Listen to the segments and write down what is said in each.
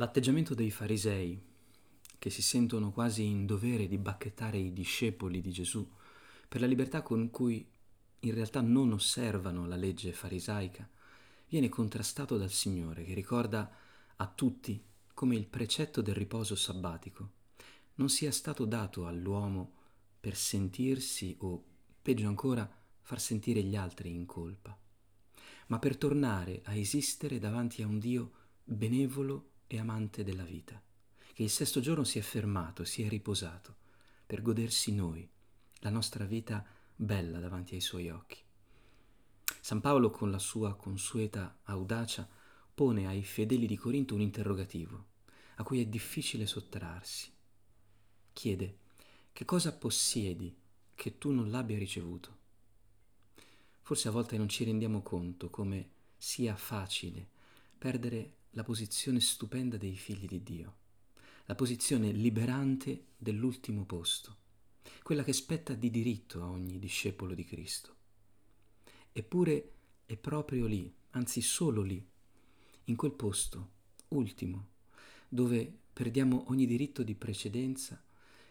L'atteggiamento dei farisei, che si sentono quasi in dovere di bacchettare i discepoli di Gesù per la libertà con cui in realtà non osservano la legge farisaica, viene contrastato dal Signore che ricorda a tutti come il precetto del riposo sabbatico non sia stato dato all'uomo per sentirsi o, peggio ancora, far sentire gli altri in colpa, ma per tornare a esistere davanti a un Dio benevolo e amante della vita, che il sesto giorno si è fermato, si è riposato, per godersi noi, la nostra vita bella davanti ai suoi occhi. San Paolo, con la sua consueta audacia, pone ai fedeli di Corinto un interrogativo a cui è difficile sottrarsi. Chiede, che cosa possiedi che tu non l'abbia ricevuto? Forse a volte non ci rendiamo conto come sia facile perdere la posizione stupenda dei figli di Dio, la posizione liberante dell'ultimo posto, quella che spetta di diritto a ogni discepolo di Cristo. Eppure è proprio lì, anzi solo lì, in quel posto ultimo, dove perdiamo ogni diritto di precedenza,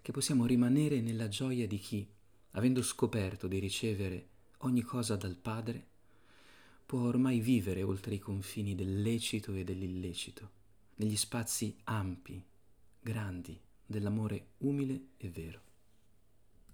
che possiamo rimanere nella gioia di chi, avendo scoperto di ricevere ogni cosa dal Padre, può ormai vivere oltre i confini del lecito e dell'illecito, negli spazi ampi, grandi dell'amore umile e vero.